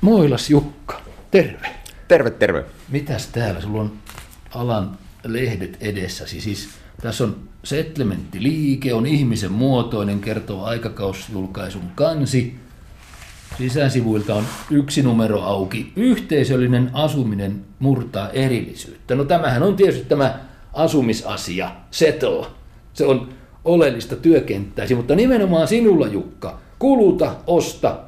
Moilas Jukka, terve. Terve, terve. Mitäs täällä? Sulla on alan lehdet edessäsi. Siis tässä on Settlementti-liike, on ihmisen muotoinen, kertoo aikakausjulkaisun kansi. Sisäsivuilta on yksi numero auki. Yhteisöllinen asuminen murtaa erillisyyttä. No tämähän on tietysti tämä asumisasia, settle. Se on oleellista työkenttäisi, mutta nimenomaan sinulla Jukka, kuluta, osta,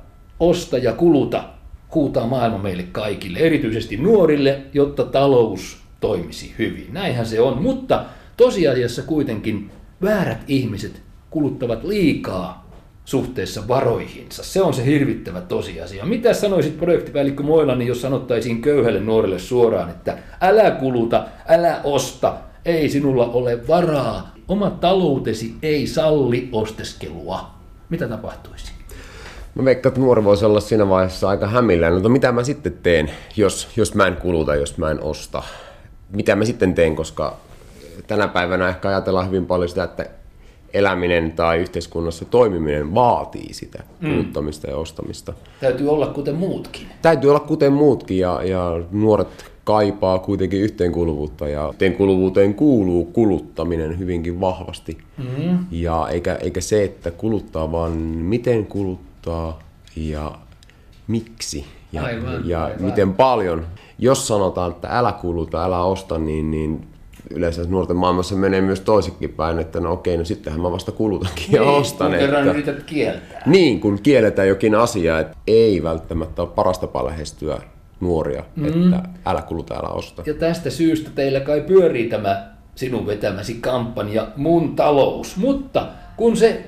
osta ja kuluta, huutaa maailma meille kaikille, erityisesti nuorille, jotta talous toimisi hyvin. Näinhän se on, mutta tosiasiassa kuitenkin väärät ihmiset kuluttavat liikaa suhteessa varoihinsa. Se on se hirvittävä tosiasia. Mitä sanoisit projektipäällikkö Moilani, jos sanottaisiin köyhälle nuorelle suoraan, että älä kuluta, älä osta, ei sinulla ole varaa, oma taloutesi ei salli osteskelua. Mitä tapahtuisi? Mä veikkaan, että nuori voisi olla siinä vaiheessa aika hämillään. No mitä mä sitten teen, jos, jos mä en kuluta, jos mä en osta? Mitä mä sitten teen, koska tänä päivänä ehkä ajatellaan hyvin paljon sitä, että eläminen tai yhteiskunnassa toimiminen vaatii sitä mm. kuluttamista mm. ja ostamista. Täytyy olla kuten muutkin. Täytyy olla kuten muutkin ja, ja nuoret kaipaa kuitenkin yhteenkuuluvuutta ja yhteenkuuluvuuteen kuuluu kuluttaminen hyvinkin vahvasti. Mm. Ja eikä, eikä se, että kuluttaa, vaan miten kuluttaa ja miksi ja, aivan, ja aivan. miten paljon. Jos sanotaan, että älä kuluta, älä osta, niin, niin yleensä nuorten maailmassa menee myös toisekin päin, että no okei, no sittenhän mä vasta kulutankin niin, ja ostan. Kun että, yrität kieltää. Niin, kun kielletään jokin asia, että ei välttämättä ole parasta tapa lähestyä nuoria, mm. että älä kuluta, älä osta. Ja tästä syystä teillä kai pyörii tämä sinun vetämäsi kampanja Mun talous. Mutta kun se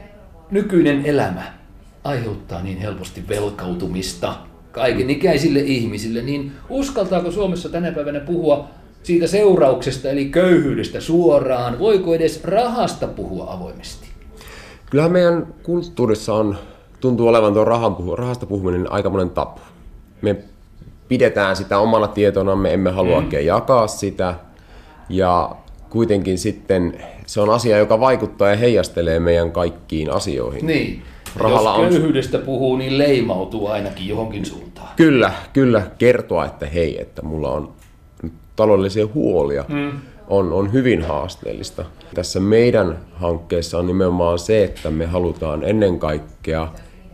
nykyinen elämä aiheuttaa niin helposti velkautumista kaiken ikäisille ihmisille, niin uskaltaako Suomessa tänä päivänä puhua siitä seurauksesta eli köyhyydestä suoraan? Voiko edes rahasta puhua avoimesti? Kyllähän meidän kulttuurissa on, tuntuu olevan tuo rahan rahasta puhuminen aika monen tapu. Me pidetään sitä omana tietona, me emme halua mm. jakaa sitä. Ja kuitenkin sitten se on asia, joka vaikuttaa ja heijastelee meidän kaikkiin asioihin. Niin. Rahalla Jos köyhyydestä on... puhuu, niin leimautuu ainakin johonkin suuntaan. Kyllä, kyllä. Kertoa, että hei, että mulla on taloudellisia huolia, mm. on, on hyvin haasteellista. Tässä meidän hankkeessa on nimenomaan se, että me halutaan ennen kaikkea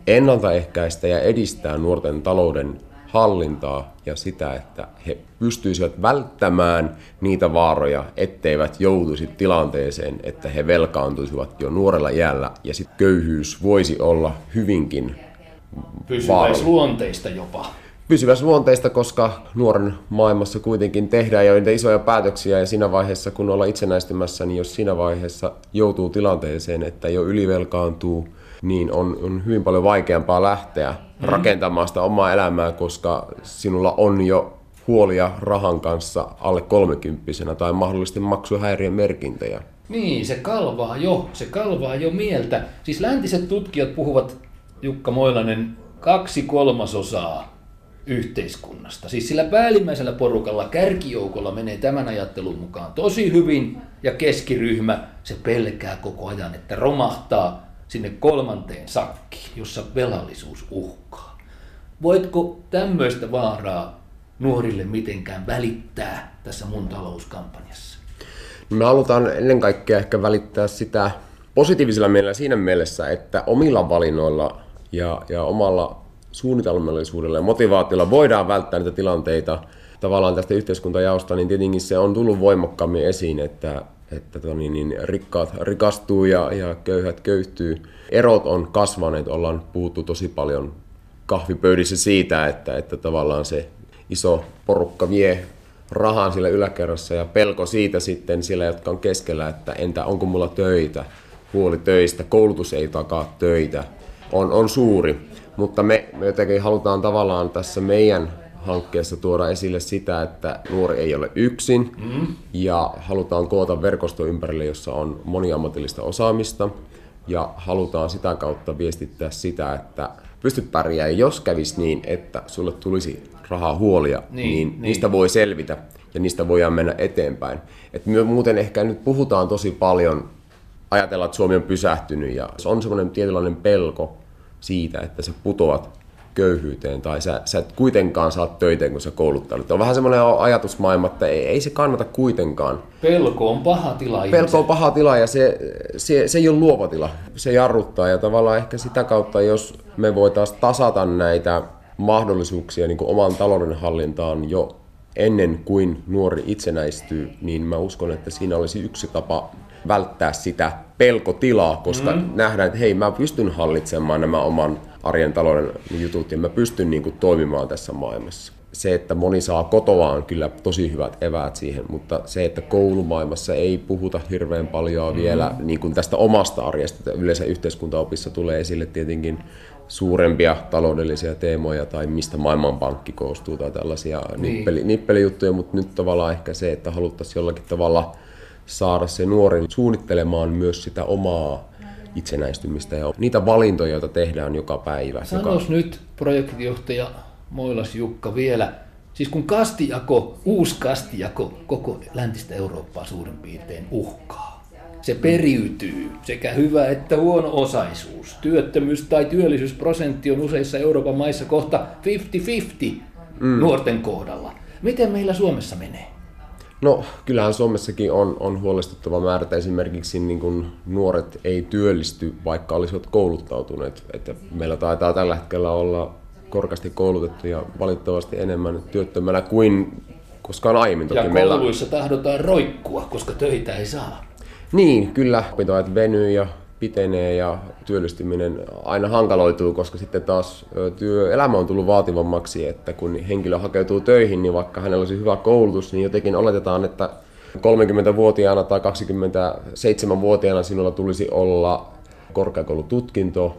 ennaltaehkäistä ja edistää nuorten talouden hallintaa ja sitä, että he pystyisivät välttämään niitä vaaroja, etteivät joutuisi tilanteeseen, että he velkaantuisivat jo nuorella iällä ja sitten köyhyys voisi olla hyvinkin Pysyväisluonteista jopa. Pysyväisluonteista, koska nuoren maailmassa kuitenkin tehdään jo niitä isoja päätöksiä ja siinä vaiheessa, kun ollaan itsenäistymässä, niin jos siinä vaiheessa joutuu tilanteeseen, että jo ylivelkaantuu, niin on, on hyvin paljon vaikeampaa lähteä mm. rakentamaan sitä omaa elämää, koska sinulla on jo huolia rahan kanssa alle kolmekymppisenä tai mahdollisesti maksuhäiriön merkintöjä. Niin, se kalvaa jo, se kalvaa jo mieltä. Siis läntiset tutkijat puhuvat, Jukka Moilanen, kaksi kolmasosaa yhteiskunnasta. Siis sillä päällimmäisellä porukalla, kärkijoukolla menee tämän ajattelun mukaan tosi hyvin ja keskiryhmä, se pelkää koko ajan, että romahtaa sinne kolmanteen sakkiin, jossa velallisuus uhkaa. Voitko tämmöistä vaaraa nuorille mitenkään välittää tässä mun talouskampanjassa? Me halutaan ennen kaikkea ehkä välittää sitä positiivisella mielellä siinä mielessä, että omilla valinnoilla ja, ja omalla suunnitelmallisuudella ja motivaatiolla voidaan välttää niitä tilanteita tavallaan tästä yhteiskuntajaosta, niin tietenkin se on tullut voimakkaammin esiin, että että toni, niin rikkaat rikastuu ja, ja köyhät köyhtyy. Erot on kasvaneet, ollaan puhuttu tosi paljon kahvipöydissä siitä, että, että tavallaan se iso porukka vie rahan sillä yläkerrassa ja pelko siitä sitten sillä, jotka on keskellä, että entä onko mulla töitä, huoli töistä, koulutus ei takaa töitä, on, on suuri. Mutta me, me jotenkin halutaan tavallaan tässä meidän hankkeessa tuoda esille sitä, että nuori ei ole yksin mm. ja halutaan koota verkosto ympärille, jossa on moniammatillista osaamista ja halutaan sitä kautta viestittää sitä, että pystyt pärjäämään, jos kävisi niin, että sulle tulisi rahaa huolia, niin, niin, niin niistä voi selvitä ja niistä voidaan mennä eteenpäin. Et me muuten ehkä nyt puhutaan tosi paljon, ajatellaan, että Suomi on pysähtynyt ja se on semmoinen tietynlainen pelko siitä, että se putoat köyhyyteen tai sä, sä et kuitenkaan saa töitä, kun sä kouluttaudut. On vähän semmoinen ajatusmaailma, että ei, ei se kannata kuitenkaan. Pelko on paha tila Pelko on paha tila ja se, se, se ei ole luova tila. Se jarruttaa ja tavallaan ehkä sitä kautta, jos me voitaisiin tasata näitä mahdollisuuksia niin kuin oman talouden hallintaan jo ennen kuin nuori itsenäistyy, niin mä uskon, että siinä olisi yksi tapa välttää sitä pelkotilaa, koska mm. nähdään, että hei, mä pystyn hallitsemaan nämä oman arjen talouden jutut ja mä pystyn niin kuin, toimimaan tässä maailmassa. Se, että moni saa kotoa on kyllä tosi hyvät eväät siihen, mutta se, että koulumaailmassa ei puhuta hirveän paljon vielä niin kuin tästä omasta arjesta, yleensä yhteiskuntaopissa tulee esille tietenkin suurempia taloudellisia teemoja tai mistä maailmanpankki koostuu tai tällaisia niin. nippeli, nippelijuttuja, mutta nyt tavallaan ehkä se, että haluttaisiin jollakin tavalla saada se nuori suunnittelemaan myös sitä omaa itsenäistymistä ja niitä valintoja, joita tehdään joka päivä. Sanois joka... nyt projektijohtaja Moilas Jukka vielä, siis kun kastijako, uusi kastijako koko läntistä Eurooppaa suurin piirtein uhkaa. Se periytyy, sekä hyvä että huono osaisuus. Työttömyys tai työllisyysprosentti on useissa Euroopan maissa kohta 50-50 mm. nuorten kohdalla. Miten meillä Suomessa menee? No kyllähän Suomessakin on, on huolestuttava määrä, että esimerkiksi niin kuin nuoret ei työllisty, vaikka olisivat kouluttautuneet. Että meillä taitaa tällä hetkellä olla korkeasti koulutettuja valitettavasti enemmän työttömällä kuin koskaan aiemmin. Toki ja meillä... tahdotaan roikkua, koska töitä ei saa. Niin, kyllä. Opintoajat venyy ja pitenee ja työllistyminen aina hankaloituu, koska sitten taas työelämä on tullut vaativammaksi, että kun henkilö hakeutuu töihin, niin vaikka hänellä olisi hyvä koulutus, niin jotenkin oletetaan, että 30-vuotiaana tai 27-vuotiaana sinulla tulisi olla korkeakoulututkinto,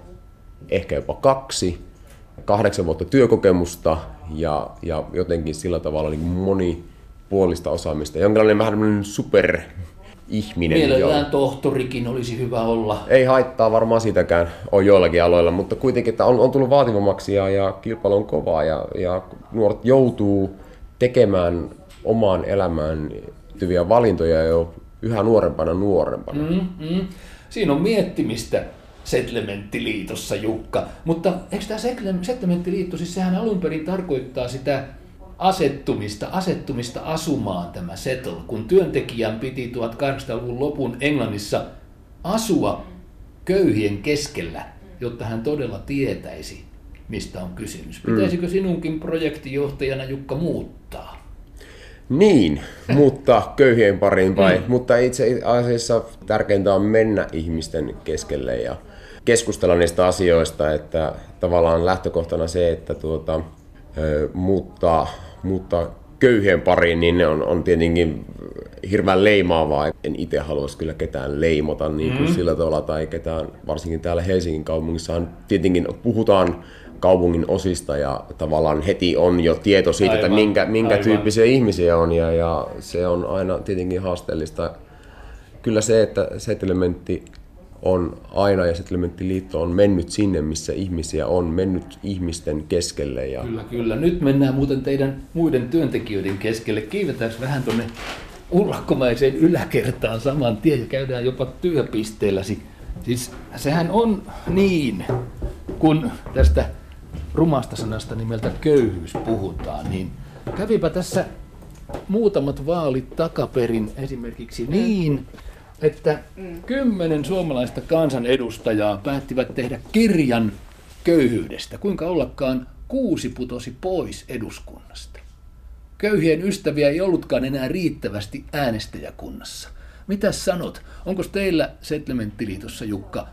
ehkä jopa kaksi, kahdeksan vuotta työkokemusta ja, ja jotenkin sillä tavalla niin monipuolista osaamista. Jonkinlainen vähän super ihminen. Mielellään jo. tohtorikin olisi hyvä olla. Ei haittaa varmaan sitäkään, on joillakin aloilla, mutta kuitenkin että on, on tullut vaativammaksi ja, ja kilpailu on kovaa ja, ja nuoret joutuu tekemään omaan elämään liittyviä valintoja jo yhä nuorempana nuorempana. Mm, mm. Siinä on miettimistä Settlementtiliitossa, Jukka. Mutta eikö tämä Settlementtiliitto, siis sehän alun perin tarkoittaa sitä asettumista, asettumista asumaan tämä settle, kun työntekijän piti 1800-luvun lopun Englannissa asua köyhien keskellä, jotta hän todella tietäisi, mistä on kysymys. Mm. Pitäisikö sinunkin projektijohtajana Jukka muuttaa? Niin, muuttaa köyhien pariin vai, mm. mutta itse asiassa tärkeintä on mennä ihmisten keskelle ja keskustella niistä asioista, että tavallaan lähtökohtana se, että tuota, muuttaa mutta köyhien pariin, niin ne on, on tietenkin hirveän leimaavaa. En itse haluaisi kyllä ketään leimota niin kuin mm. sillä tavalla, tai ketään, varsinkin täällä Helsingin kaupungissa tietenkin puhutaan kaupungin osista ja tavallaan heti on jo tieto siitä, aivan, että minkä, minkä tyyppisiä ihmisiä on ja, ja se on aina tietenkin haasteellista. Kyllä se, että settlementti on aina ja Settlementtiliitto on mennyt sinne, missä ihmisiä on, mennyt ihmisten keskelle. Ja... Kyllä, kyllä. Nyt mennään muuten teidän muiden työntekijöiden keskelle. Kiivetäänkö vähän tuonne ulkomaiseen yläkertaan saman tien ja käydään jopa työpisteelläsi. Siis sehän on niin, kun tästä rumasta sanasta nimeltä köyhyys puhutaan, niin kävipä tässä muutamat vaalit takaperin esimerkiksi niin, että mm. kymmenen suomalaista kansanedustajaa päättivät tehdä kirjan köyhyydestä. Kuinka ollakaan kuusi putosi pois eduskunnasta. Köyhien ystäviä ei ollutkaan enää riittävästi äänestäjäkunnassa. Mitä sanot? Onko teillä Settlementtiliitossa, Jukka,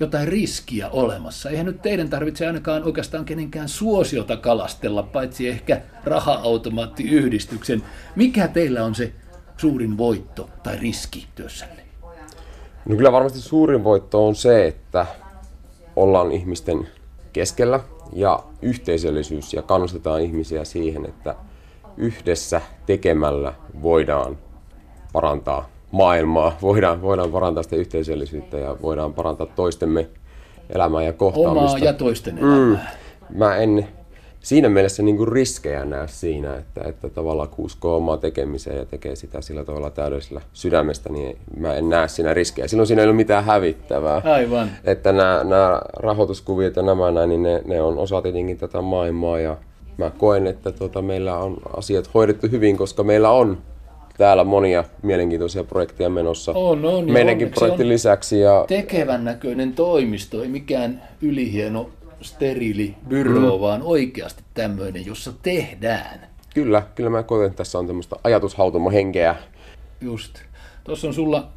jotain riskiä olemassa? Eihän nyt teidän tarvitse ainakaan oikeastaan kenenkään suosiota kalastella, paitsi ehkä raha-automaattiyhdistyksen. Mikä teillä on se suurin voitto tai riski työssänne? No kyllä varmasti suurin voitto on se, että ollaan ihmisten keskellä ja yhteisöllisyys ja kannustetaan ihmisiä siihen, että yhdessä tekemällä voidaan parantaa maailmaa, voidaan, voidaan parantaa sitä yhteisöllisyyttä ja voidaan parantaa toistemme elämää ja kohtaamista. Omaa ja toisten elämää. Mm, mä en siinä mielessä niin kuin riskejä näe siinä, että, että tavallaan kun uskoo omaa tekemiseen ja tekee sitä sillä tavalla täydellisellä sydämestä, niin mä en näe siinä riskejä. Silloin siinä ei ole mitään hävittävää. Aivan. Että nämä, nämä rahoituskuviot ja nämä näin, niin ne, ne on osa tietenkin tätä maailmaa ja mä koen, että tota, meillä on asiat hoidettu hyvin, koska meillä on täällä monia mielenkiintoisia projekteja menossa. On, on. Meidänkin projektin on lisäksi. Ja Tekevän näköinen toimisto, ei mikään ylihieno steriili byro, mm. vaan oikeasti tämmöinen, jossa tehdään. kyllä, kyllä mä koen, että tässä on tämmöistä ajatushautomohenkeä. Just. Tuossa on sulla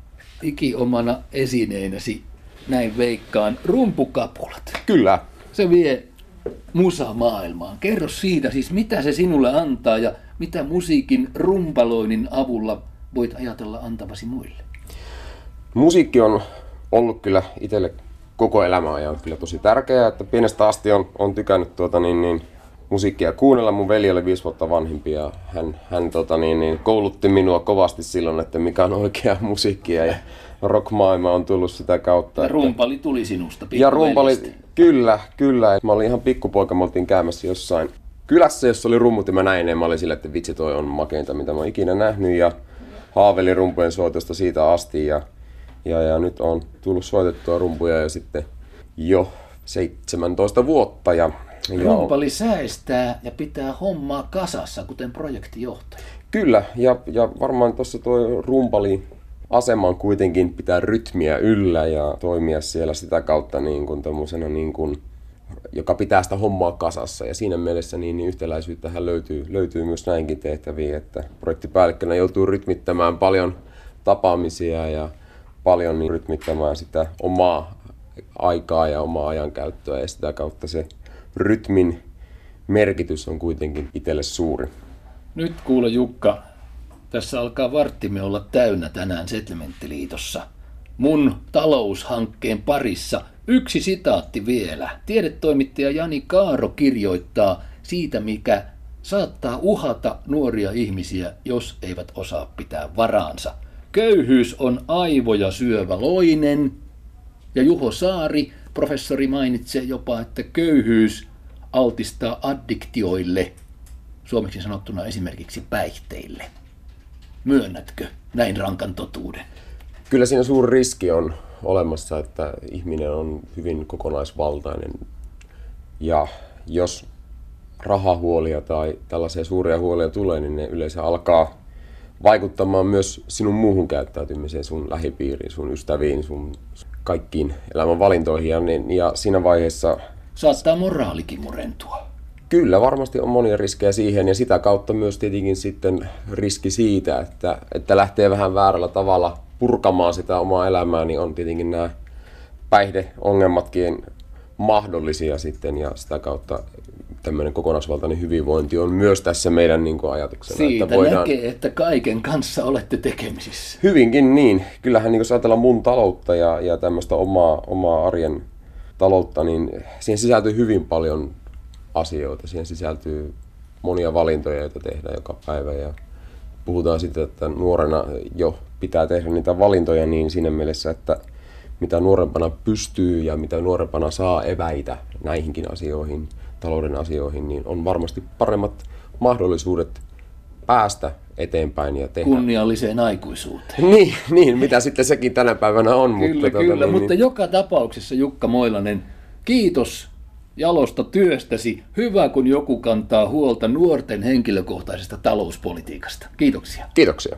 ikiomana esineenäsi, näin veikkaan, rumpukapulat. Kyllä. Se vie musa-maailmaan. Kerro siitä siis, mitä se sinulle antaa ja mitä musiikin rumpaloinnin avulla voit ajatella antavasi muille. Musiikki on ollut kyllä itselle koko elämän ajan kyllä tosi tärkeää, että pienestä asti on, on tykännyt tuota niin, niin, musiikkia kuunnella. Mun veli oli viisi vuotta vanhempi ja hän, hän tota niin, niin, koulutti minua kovasti silloin, että mikä on oikea musiikkia ja rockmaailma on tullut sitä kautta. Ja että- rumpali tuli sinusta. ja rumpali, kyllä, kyllä. Mä olin ihan pikkupoika, me oltiin käymässä jossain kylässä, jossa oli rummut ja mä näin ne. Mä olin sillä, että vitsi toi on makeinta, mitä mä oon ikinä nähnyt ja haavelin rumpujen soitosta siitä asti ja, ja, ja nyt on tullut soitettua rumpuja jo sitten jo 17 vuotta ja, ja Rumpali säästää ja pitää hommaa kasassa, kuten projektijohtaja. Kyllä, ja, ja varmaan tuossa tuo rumpali aseman kuitenkin pitää rytmiä yllä ja toimia siellä sitä kautta niin kuin tommosena niin kuin, joka pitää sitä hommaa kasassa. Ja siinä mielessä niin, niin yhtäläisyyttähän löytyy, löytyy myös näinkin tehtäviä, että projektipäällikkönä joutuu rytmittämään paljon tapaamisia ja paljon niin rytmittämään sitä omaa aikaa ja omaa ajankäyttöä ja sitä kautta se rytmin merkitys on kuitenkin itselle suuri. Nyt kuule Jukka, tässä alkaa varttimme olla täynnä tänään Settlementtiliitossa. Mun taloushankkeen parissa yksi sitaatti vielä. Tiedetoimittaja Jani Kaaro kirjoittaa siitä, mikä saattaa uhata nuoria ihmisiä, jos eivät osaa pitää varaansa. Köyhyys on aivoja syövä loinen, ja Juho Saari, professori, mainitsee jopa, että köyhyys altistaa addiktioille, suomeksi sanottuna esimerkiksi päihteille. Myönnätkö näin rankan totuuden? Kyllä siinä suuri riski on olemassa, että ihminen on hyvin kokonaisvaltainen. Ja jos rahahuolia tai tällaisia suuria huolia tulee, niin ne yleensä alkaa vaikuttamaan myös sinun muuhun käyttäytymiseen, sun lähipiiriin, sun ystäviin, sun kaikkiin elämän valintoihin. Ja, niin, ja siinä vaiheessa Saattaa moraalikin murentua. Kyllä, varmasti on monia riskejä siihen ja sitä kautta myös tietenkin sitten riski siitä, että, että lähtee vähän väärällä tavalla purkamaan sitä omaa elämää, niin on tietenkin nämä päihdeongelmatkin mahdollisia sitten ja sitä kautta tämmöinen kokonaisvaltainen hyvinvointi on myös tässä meidän niin kuin ajatuksena. Siitä että voidaan, näkee, että kaiken kanssa olette tekemisissä. Hyvinkin niin. Kyllähän niin jos ajatellaan mun taloutta ja, ja tämmöistä omaa, omaa arjen taloutta, niin siihen sisältyy hyvin paljon asioita. Siihen sisältyy monia valintoja, joita tehdään joka päivä. Ja puhutaan siitä, että nuorena jo pitää tehdä niitä valintoja niin siinä mielessä, että mitä nuorempana pystyy ja mitä nuorempana saa eväitä näihinkin asioihin, talouden asioihin, niin on varmasti paremmat mahdollisuudet päästä eteenpäin ja tehdä. Kunnialliseen aikuisuuteen. Niin, niin, mitä sitten sekin tänä päivänä on. Kyllä, mutta, kyllä, tota, niin, mutta joka tapauksessa Jukka Moilanen, kiitos jalosta työstäsi. Hyvä, kun joku kantaa huolta nuorten henkilökohtaisesta talouspolitiikasta. Kiitoksia. Kiitoksia.